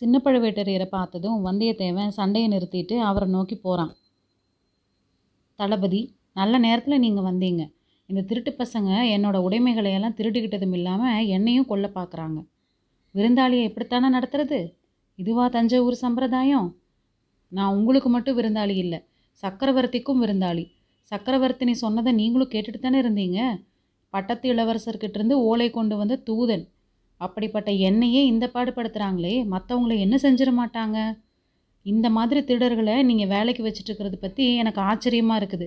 சின்ன பழுவேட்டரையரை பார்த்ததும் வந்தியத்தேவன் சண்டையை நிறுத்திட்டு அவரை நோக்கி போகிறான் தளபதி நல்ல நேரத்தில் நீங்கள் வந்தீங்க. இந்த திருட்டு பசங்க என்னோட உடைமைகளையெல்லாம் திருட்டுக்கிட்டதும் இல்லாமல் என்னையும் கொல்ல பார்க்குறாங்க விருந்தாளியை எப்படித்தானே நடத்துறது? இதுவா தஞ்சாவூர் சம்பிரதாயம்? நான் உங்களுக்கு மட்டும் விருந்தாளி இல்லை சக்கரவர்த்திக்கும் விருந்தாளி. சக்கரவர்த்தினி சொன்னதை நீங்களும் கேட்டுட்டு தானே இருந்தீங்க? பட்டத்து இளவரசர்கிட்ட இருந்து ஓலை கொண்டு வந்த தூதன் அப்படிப்பட்ட என்னையே இந்த பாடுபடுத்துகிறாங்களே மற்றவங்கள என்ன செஞ்சிட மாட்டாங்க? இந்த மாதிரி திருடர்களை நீங்கள் வேலைக்கு வச்சுட்டுருக்கிறது பற்றி எனக்கு ஆச்சரியமாக இருக்குது.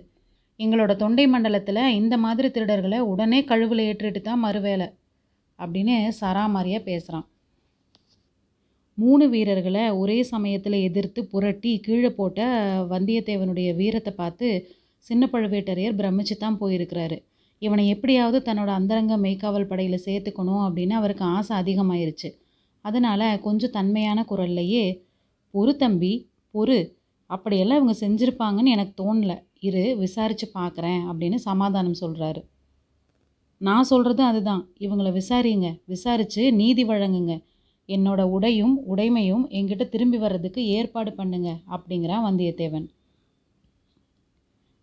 எங்களோட தொண்டை மண்டலத்தில் இந்த மாதிரி திருடர்களை உடனே கழுவில் ஏற்றிட்டு தான் மறுவேலை அப்படின்னு சராமாரியாக பேசுகிறான் மூணு வீரர்களை ஒரே சமயத்தில் எதிர்த்து புரட்டி கீழே போட்ட வந்தியத்தேவனுடைய வீரத்தை பார்த்து சின்ன பழுவேட்டரையர் பிரமிச்சு தான் போயிருக்கிறாரு. இவனை எப்படியாவது தன்னோட அந்தரங்க மெய்க்காவல் படையில் சேர்த்துக்கணும் அப்படின்னு அவருக்கு ஆசை அதிகமாயிருச்சு. அதனால் கொஞ்சம் தன்மையான குரல்லையே பொறு தம்பி பொறு. அப்படியெல்லாம் இவங்க செஞ்சுருப்பாங்கன்னு எனக்கு தோணல. இரு விசாரித்து பார்க்குறேன் அப்படின்னு சமாதானம் சொல்கிறாரு நான் சொல்கிறது அதுதான். இவங்களை விசாரிங்க. விசாரித்து நீதி வழங்குங்க. என்னோட உடையும் உடைமையும் என்கிட்ட திரும்பி வர்றதுக்கு ஏற்பாடு பண்ணுங்க அப்படிங்கிறான் வந்தியத்தேவன்.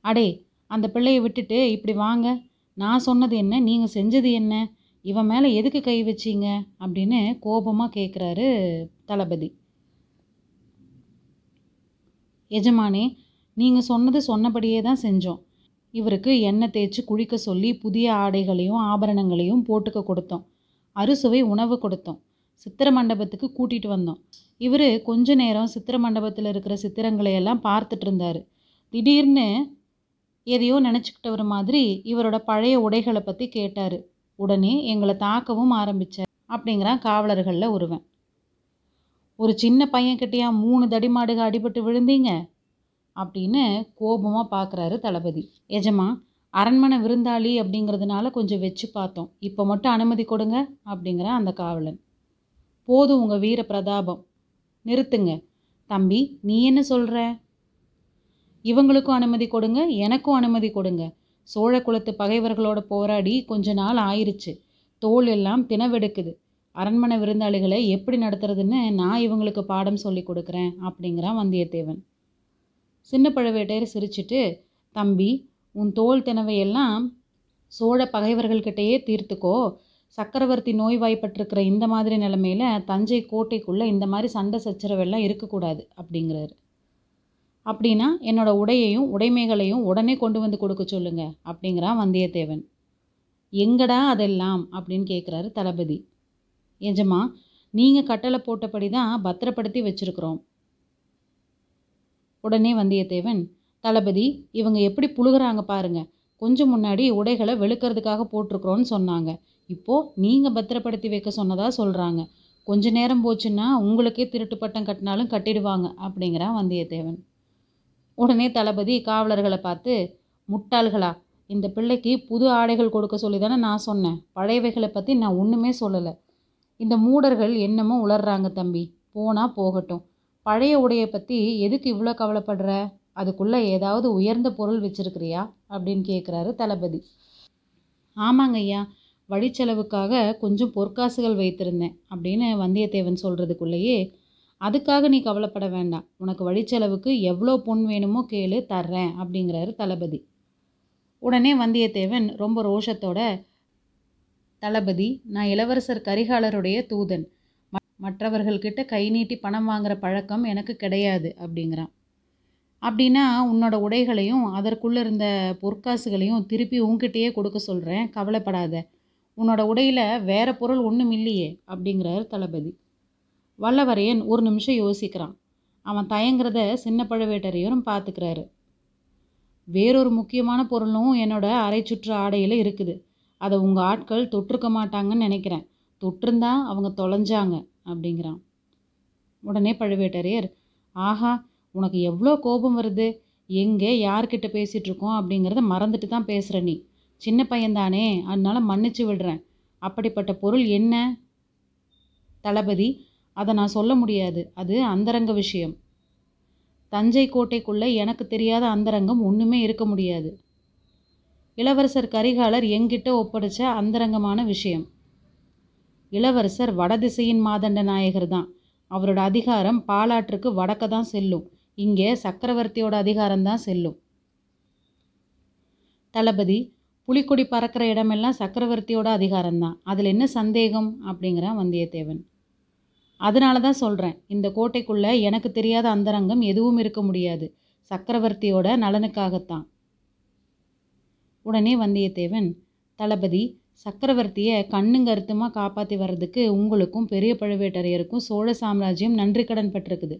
அடே அந்த பிள்ளையை விட்டுட்டு இப்படி வாங்க. நான் சொன்னது என்ன? நீங்கள் செஞ்சது என்ன? இவன் மேலே எதுக்கு கை வச்சீங்க? அப்படின்னு கோபமாக கேட்குறாரு தளபதி. எஜமானே நீங்கள் சொன்னது சொன்னபடியே தான் செஞ்சோம். இவருக்கு எண்ணெய் தேய்ச்சி குளிக்க சொல்லி புதிய ஆடைகளையும் ஆபரணங்களையும் போட்டுக்க கொடுத்தோம். அறுசுவை உணவு கொடுத்தோம். சித்திர மண்டபத்துக்கு கூட்டிகிட்டு வந்தோம். இவர் கொஞ்ச நேரம் சித்திர மண்டபத்தில் இருக்கிற சித்திரங்களை எல்லாம் பார்த்துட்டு இருந்தார். திடீர்னு எதையோ நினச்சிக்கிட்டவர் மாதிரி இவரோட பழைய உடைகளை பற்றி கேட்டார். உடனே எங்களை தாக்கவும் ஆரம்பித்தார் அப்படிங்கிறான் காவலர்களில் ஒருவன். ஒரு சின்ன பையன்கிட்டயா மூணு தடிமாடுக அடிபட்டு விழுந்தீங்க? அப்படின்னு கோபமாக பார்க்குறாரு தளபதி. எஜமா அரண்மனை விருந்தாளி அப்படிங்கிறதுனால கொஞ்சம் வச்சு பார்த்தோம் இப்போ மட்டும் அனுமதி கொடுங்க அப்படிங்கிறான் அந்த காவலன். போதும் உங்கள் வீர பிரதாபம். நிறுத்துங்க. தம்பி நீ என்ன சொல்கிற இவங்களுக்கும் அனுமதி கொடுங்க எனக்கும் அனுமதி கொடுங்க. சோழ குலத்து பகைவர்களோட போராடி கொஞ்ச நாள் ஆயிருச்சு. தோல் எல்லாம் தினவெடுக்குது அரண்மனை விருந்தாளிகளை எப்படி நடத்துறதுன்னு நான் இவங்களுக்கு பாடம் சொல்லி கொடுக்குறேன் அப்படிங்கிறான் வந்தியத்தேவன். சின்ன பழுவேட்டையர் சிரிச்சிட்டு தம்பி உன் தோல் தினவையெல்லாம் சோழ பகைவர்கள்கிட்டயே தீர்த்துக்கோ. சக்கரவர்த்தி நோய்வாய்ப்பட்டிருக்கிற இந்த மாதிரி நிலமையில தஞ்சை கோட்டைக்குள்ளே இந்த மாதிரி சண்டை சச்சரவெல்லாம் இருக்கக்கூடாது அப்படிங்கிறாரு. அப்படின்னா என்னோட உடையையும் உடைமைகளையும் உடனே கொண்டு வந்து கொடுக்க சொல்லுங்க அப்படிங்கிறான் வந்தியத்தேவன். எங்கடா அதெல்லாம்? அப்படின்னு கேட்குறாரு தளபதி. எஜமா நீங்கள் கட்டளை போட்டபடி தான் பத்திரப்படுத்தி வச்சுருக்குறோம். உடனே வந்தியத்தேவன் தளபதி இவங்க எப்படி புழுகிறாங்க பாருங்க. கொஞ்சம் முன்னாடி உடைகளை வெளுக்கிறதுக்காக போட்டிருக்கிறோன்னு சொன்னாங்க. இப்போது நீங்கள் பத்திரப்படுத்தி வைக்க சொன்னதாக சொல்கிறாங்க கொஞ்ச நேரம் போச்சுன்னா உங்களுக்கே திருட்டு பட்டம் கட்டினாலும் கட்டிடுவாங்க அப்படிங்கிறான் வந்தியத்தேவன். உடனே தளபதி காவலர்களை பார்த்து முட்டாள்களா இந்த பிள்ளைக்கு புது ஆடைகள் கொடுக்க சொல்லி தானே நான் சொன்னேன். பழையவைகளை பற்றி நான் ஒன்றுமே சொல்லலை. இந்த மூடர்கள் என்னமோ உளர்றாங்க தம்பி. போனால் போகட்டும். பழைய உடையை பற்றி எதுக்கு இவ்வளோ கவலைப்படுற? அதுக்குள்ளே ஏதாவது உயர்ந்த பொருள் வச்சுருக்கிறியா? அப்படின்னு கேட்குறாரு தளபதி. ஆமாங்க ஐயா. வழிச்செலவுக்காக கொஞ்சம் பொற்காசுகள் வைத்திருந்தேன் அப்படின்னு வந்தியத்தேவன் சொல்கிறதுக்குள்ளேயே அதுக்காக நீ கவலைப்பட வேண்டாம். உனக்கு வழிச்செலவுக்கு எவ்வளோ பொன் வேணுமோ கேளு தர்றேன் அப்படிங்கிறாரு தளபதி. உடனே வந்தியத்தேவன் ரொம்ப ரோஷத்தோட தளபதி நான் இளவரசர் கரிகாலருடைய தூதன். ம- மற்றவர்கள்கிட்ட கை நீட்டி பணம் வாங்குற பழக்கம் எனக்கு கிடையாது அப்படிங்கிறான். அப்படின்னா உன்னோட உடைகளையும் அதற்குள்ளே இருந்த பொற்காசுகளையும் திருப்பி உன்கிட்டயே கொடுக்க சொல்கிறேன் கவலைப்படாத. உன்னோட உடையில் வேற பொருள் ஒன்றும் இல்லையே அப்படிங்கிறாரு தளபதி. வல்லவரையன் ஒரு நிமிஷம் யோசிக்கிறான். அவன் தயங்குறத சின்ன பழுவேட்டரையரும் பார்த்துக்கிறாரு வேறொரு முக்கியமான பொருளும் என்னோட அரை சுற்று ஆடையில் இருக்குது. அதை உங்கள் ஆட்கள் தொட்டிருக்க மாட்டாங்கன்னு நினைக்கிறேன். தொட்டிருந்தா அவங்க தொலைஞ்சாங்க அப்படிங்கிறான். உடனே பழுவேட்டரையர் ஆஹா உனக்கு எவ்வளோ கோபம் வருது? எங்கே யார்கிட்ட பேசிகிட்டு இருக்கோம்? அப்படிங்கிறத மறந்துட்டு தான் பேசுகிற நீ. சின்ன பையன்தானே அதனால மன்னிச்சு விடுறேன். அப்படிப்பட்ட பொருள் என்ன? தளபதி அதை நான் சொல்ல முடியாது. அது அந்தரங்க விஷயம். தஞ்சை கோட்டைக்குள்ளே எனக்கு தெரியாத அந்தரங்கம் ஒன்றுமே இருக்க முடியாது. இளவரசர் கரிகாலர் எங்கிட்ட ஒப்படைச்ச அந்தரங்கமான விஷயம். இளவரசர் வடதிசையின் மாதண்ட நாயகர் தான். அவரோட அதிகாரம் பாலாற்றுக்கு வடக்க தான் செல்லும். இங்கே சக்கரவர்த்தியோட அதிகாரம் தான் செல்லும். தளபதி புலிக்கொடி பறக்கிற இடமெல்லாம் சக்கரவர்த்தியோட அதிகாரம்தான் அதில் என்ன சந்தேகம்? அப்படிங்கிறான் வந்தியத்தேவன். அதனால தான் சொல்கிறேன் இந்த கோட்டைக்குள்ளே எனக்கு தெரியாத அந்தரங்கம் எதுவும் இருக்க முடியாது. சக்கரவர்த்தியோட நலனுக்காகத்தான். உடனே வந்தியத்தேவன் தளபதி சக்கரவர்த்தியை கண்ணுங்க அறுத்துமாக காப்பாற்றி வர்றதுக்கு உங்களுக்கும் பெரிய பழுவேட்டரையருக்கும் சோழ சாம்ராஜ்யம் நன்றி கடன் பட்டிருக்குது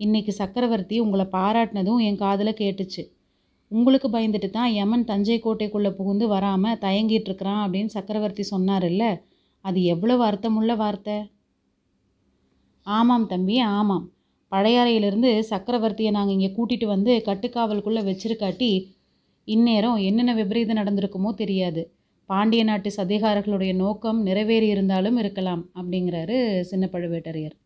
இன்னைக்கு சக்கரவர்த்தி உங்களை பாராட்டினதும் என் காதில் கேட்டுச்சு. உங்களுக்கு பயந்துட்டு தான் யமன் தஞ்சை கோட்டைக்குள்ளே புகுந்து வராமல் தயங்கிட்டு இருக்கிறான் அப்படின்னு சக்கரவர்த்தி சொன்னார்ல்ல அது எவ்வளவு அர்த்தமுள்ள வார்த்தை? ஆமாம் தம்பி ஆமாம். பழையாறையிலிருந்து சக்கரவர்த்தியை நாங்கள் இங்கே கூட்டிகிட்டு வந்து கட்டுக்காவலுக்குள்ளே வச்சிருக்காட்டி இந்நேரம் என்னென்ன விபரீதம் நடந்திருக்குமோ தெரியாது. பாண்டிய நாட்டு சதிகாரர்களுடைய நோக்கம் நிறைவேறி இருந்தாலும் இருக்கலாம் அப்படிங்கிறாரு சின்ன பழுவேட்டரையர்.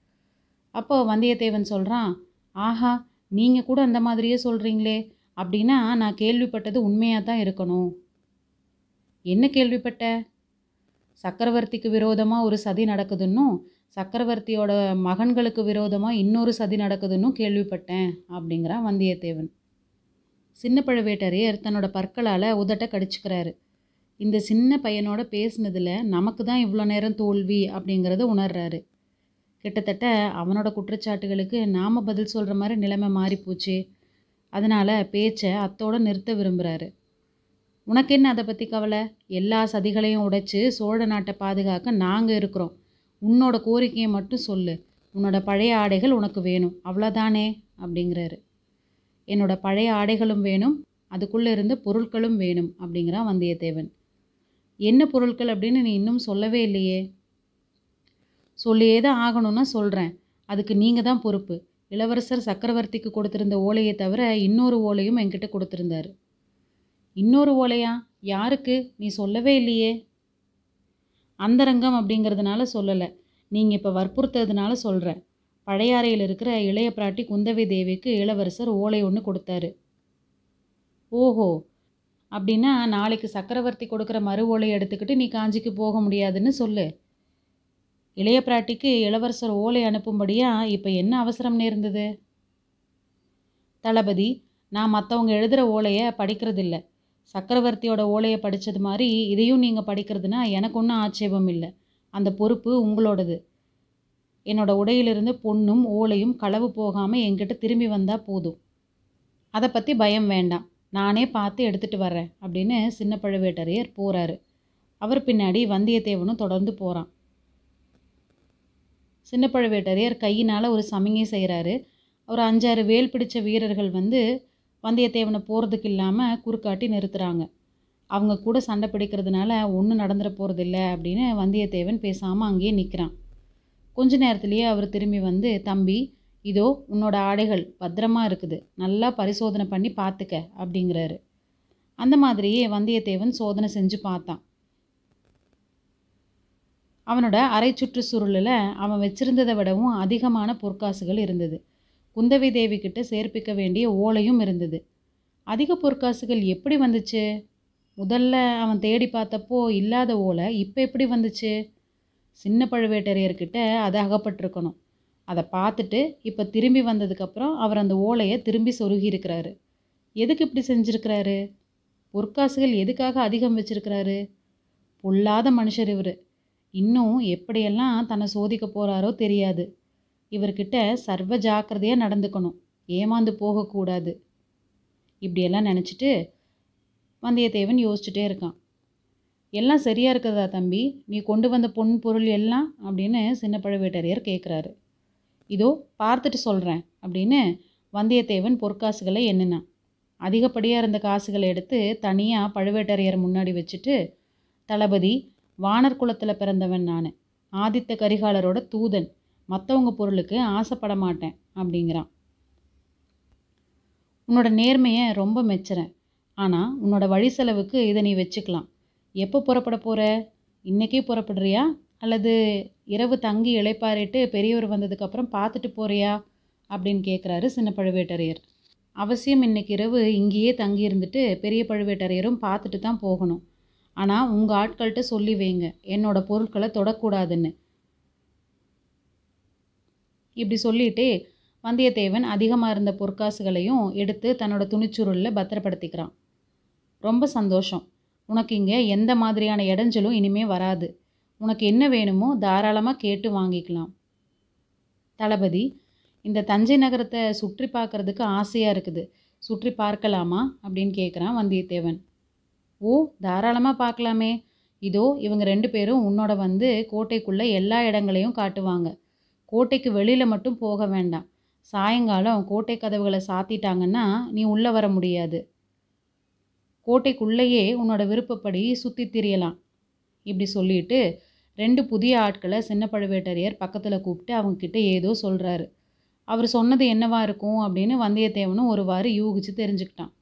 அப்போ வந்தியத்தேவன் சொல்கிறான் ஆஹா நீங்கள் கூட அந்த மாதிரியே சொல்கிறீங்களே அப்படின்னா நான் கேள்விப்பட்டது உண்மையாக தான் இருக்கணும். என்ன கேள்விப்பட்ட? சக்கரவர்த்திக்கு விரோதமாக ஒரு சதி நடக்குதுன்னும் சக்கரவர்த்தியோட மகன்களுக்கு விரோதமாக இன்னொரு சதி நடக்குதுன்னு கேள்விப்பட்டேன் அப்படிங்கிறான் வந்தியத்தேவன். சின்ன பழுவேட்டரையர் தன்னோட பற்களால் உதட்ட கடிச்சுக்கிறாரு. இந்த சின்ன பையனோட பேசுனதில் நமக்கு தான் இவ்வளோ நேரம் தோல்வி அப்படிங்கிறத உணர்றாரு. கிட்டத்தட்ட அவனோட குற்றச்சாட்டுகளுக்கு நாம் பதில் சொல்கிற மாதிரி நிலைமை மாறிப்போச்சு. அதனால் பேச்சை அத்தோடு நிறுத்த விரும்புகிறாரு உனக்கு என்ன அதை பற்றி கவலை? எல்லா சதிகளையும் உடைச்சு சோழ நாட்டை பாதுகாக்க நாங்கள் இருக்கிறோம். உன்னோட கோரிக்கையை மட்டும் சொல்லு. உன்னோட பழைய ஆடைகள் உனக்கு வேணும். அவ்வளோதானே அப்படிங்கிறாரு. என்னோட பழைய ஆடைகளும் வேணும். அதுக்குள்ளே இருந்த பொருட்களும் வேணும் அப்படிங்கிறான் வந்தியத்தேவன். என்ன பொருட்கள் அப்படின்னு நீ இன்னும் சொல்லவே இல்லையே. சொல்லியே தான் ஆகணும்னா சொல்கிறேன் அதுக்கு நீங்கள் தான் பொறுப்பு. இளவரசர் சக்கரவர்த்திக்கு கொடுத்திருந்த ஓலையை தவிர இன்னொரு ஓலையும் என்கிட்ட கொடுத்துருந்தாரு. இன்னொரு ஓலையா? யாருக்கு? நீ சொல்லவே இல்லையே. அந்தரங்கம் அப்படிங்கிறதுனால சொல்லலை. நீங்கள் இப்போ வற்புறுத்ததுனால சொல்கிறேன் பழையாறையில் இருக்கிற இளைய பிராட்டி குந்தவை தேவிக்கு இளவரசர் ஓலை ஒன்று கொடுத்தாரு. ஓஹோ. அப்படின்னா நாளைக்கு சக்கரவர்த்தி கொடுக்குற மறு ஓலையை எடுத்துக்கிட்டு நீ காஞ்சிக்கு போக முடியாதுன்னு சொல்லு. இளைய பிராட்டிக்கு இளவரசர் ஓலை அனுப்பும்படியா இப்போ என்ன அவசரம் நேர்ந்தது தளபதி நான் மற்றவங்க எழுதுகிற ஓலையை படிக்கிறதில்ல. சக்கரவர்த்தியோட ஓலையை படித்தது மாதிரி இதையும் நீங்கள் படிக்கிறதுனா எனக்கு ஒன்றும் ஆட்சேபம் இல்லை. அந்த பொறுப்பு உங்களோடது. என்னோட உடையிலிருந்து பொண்ணும் ஓலையும் களவு போகாமல் என்கிட்ட திரும்பி வந்தால் போதும். அதை பற்றி பயம் வேண்டாம். நானே பார்த்து எடுத்துகிட்டு வர்றேன் அப்படின்னு சின்ன பழுவேட்டரையர் போகிறாரு அவர் பின்னாடி வந்தியத்தேவனும் தொடர்ந்து போகிறான் சின்ன பழுவேட்டரையர் கையினால் ஒரு சமிங்கை செய்கிறாரு ஒரு அஞ்சாறு வேல் பிடித்த வீரர்கள் வந்து வந்தியத்தேவனை போகிறதுக்கு இல்லாமல் குறுக்காட்டி நிறுத்துகிறாங்க அவங்க கூட சண்டை பிடிக்கிறதுனால ஒன்றும் நடந்துட போகிறதில்ல அப்படின்னு வந்தியத்தேவன் பேசாமல் அங்கேயே நிற்கிறான் கொஞ்ச நேரத்துலேயே அவர் திரும்பி வந்து தம்பி இதோ உன்னோட ஆடைகள் பத்திரமா இருக்குது. நல்லா பரிசோதனை பண்ணி பார்த்துக்க அப்படிங்கிறாரு. அந்த மாதிரியே வந்தியத்தேவன் சோதனை செஞ்சு பார்த்தான். அவனோட அரை சுற்று சுருளில் அவன் வச்சிருந்ததை விடவும் அதிகமான பொற்காசுகள் இருந்தது. குந்தவை தேவி கிட்ட சேர்ப்பிக்க வேண்டிய ஓலையும் இருந்தது. அதிக பொற்காசுகள் எப்படி வந்துச்சு? முதல்ல அவன் தேடி பார்த்தப்போ இல்லாத ஓலை இப்போ எப்படி வந்துச்சு? சின்ன பழுவேட்டரையர்கிட்ட அது அகப்பட்டிருக்கணும். அதை பார்த்துட்டு இப்போ திரும்பி வந்ததுக்கப்புறம் அவர் அந்த ஓலையை திரும்பி சொருகி இருக்கிறாரு. எதுக்கு இப்படி செஞ்சுருக்கிறாரு? பொற்காசுகள் எதுக்காக அதிகம் வச்சிருக்கிறாரு? பொல்லாத மனுஷர் இவர். இன்னும் எப்படியெல்லாம் தன்னை சோதிக்க போகிறாரோ தெரியாது. இவர்கிட்ட சர்வ ஜாக்கிரதையாக நடந்துக்கணும். ஏமாந்து போகக்கூடாது இப்படியெல்லாம் நினச்சிட்டு வந்தியத்தேவன் யோசிச்சுட்டே இருக்கான். எல்லாம் சரியாக இருக்குதா தம்பி? நீ கொண்டு வந்த பொன் பொருள் எல்லாம்? அப்படின்னு சின்ன பழுவேட்டரையர் கேட்குறாரு இதோ பார்த்துட்டு சொல்கிறேன் அப்படின்னு வந்தியத்தேவன் பொற்காசுகளை எண்ணினான். அதிகப்படியாக இருந்த காசுகளை எடுத்து தனியாக பழுவேட்டரையர் முன்னாடி வச்சுட்டு தளபதி வானர் குலத்தில் பிறந்தவன் நான். ஆதித்த கரிகாலரோட தூதன். மற்றவங்க பொருளுக்கு ஆசைப்பட மாட்டேன் அப்படிங்கிறான். உன்னோட நேர்மையை ரொம்ப மெச்சுறேன். ஆனால் உன்னோட வழி செலவுக்கு இதை நீ வச்சுக்கலாம். எப்போ புறப்பட போகிற இன்றைக்கே புறப்படுறியா? அல்லது இரவு தங்கி இழைப்பாரிட்டு பெரியவர் வந்ததுக்கப்புறம் பார்த்துட்டு போறியா? அப்படின்னு கேட்குறாரு சின்ன பழுவேட்டரையர். அவசியம் இன்னைக்கு இரவு இங்கேயே தங்கி இருந்துட்டு பெரிய பழுவேட்டரையரும் பார்த்துட்டு தான் போகணும். ஆனால் உங்கள் ஆட்கள்கிட்ட சொல்லி வைங்க. என்னோட பொருட்களை தொடக்கூடாதுன்னு. இப்படி சொல்லிட்டு வந்தியத்தேவன் அதிகமாக இருந்த பொற்காசுகளையும் எடுத்து தன்னோட துணிச்சுருளில் பத்திரப்படுத்திக்கிறான். ரொம்ப சந்தோஷம். உனக்கு இங்கே எந்த மாதிரியான இடைஞ்சலும் இனிமே வராது. உனக்கு என்ன வேணுமோ தாராளமாக கேட்டு வாங்கிக்கலாம். தளபதி இந்த தஞ்சை நகரத்தை சுற்றி பார்க்கறதுக்கு ஆசையாக இருக்குது. சுற்றி பார்க்கலாமா? அப்படின்னு கேட்குறான் வந்தியத்தேவன். ஓ தாராளமாக பார்க்கலாமே. இதோ இவங்க ரெண்டு பேரும் உன்னோட வந்து கோட்டைக்குள்ளே எல்லா இடங்களையும் காட்டுவாங்க. கோட்டைக்கு வெளியில் மட்டும் போக வேண்டாம். சாயங்காலம் கோட்டை கதவுகளை சாத்திட்டாங்கன்னா நீ உள்ளே வர முடியாது. கோட்டைக்குள்ளேயே உன்னோட விருப்பப்படி சுற்றி திரியலாம். இப்படி சொல்லிட்டு ரெண்டு புதிய ஆட்களை சின்ன பழுவேட்டரையர் பக்கத்தில் கூப்பிட்டு அவங்கக்கிட்ட ஏதோ சொல்கிறாரு அவர் சொன்னது என்னவா இருக்கும் அப்படின்னு வந்தியத்தேவனும் ஒருவாறு யூகிச்சு தெரிஞ்சுக்கிட்டான்.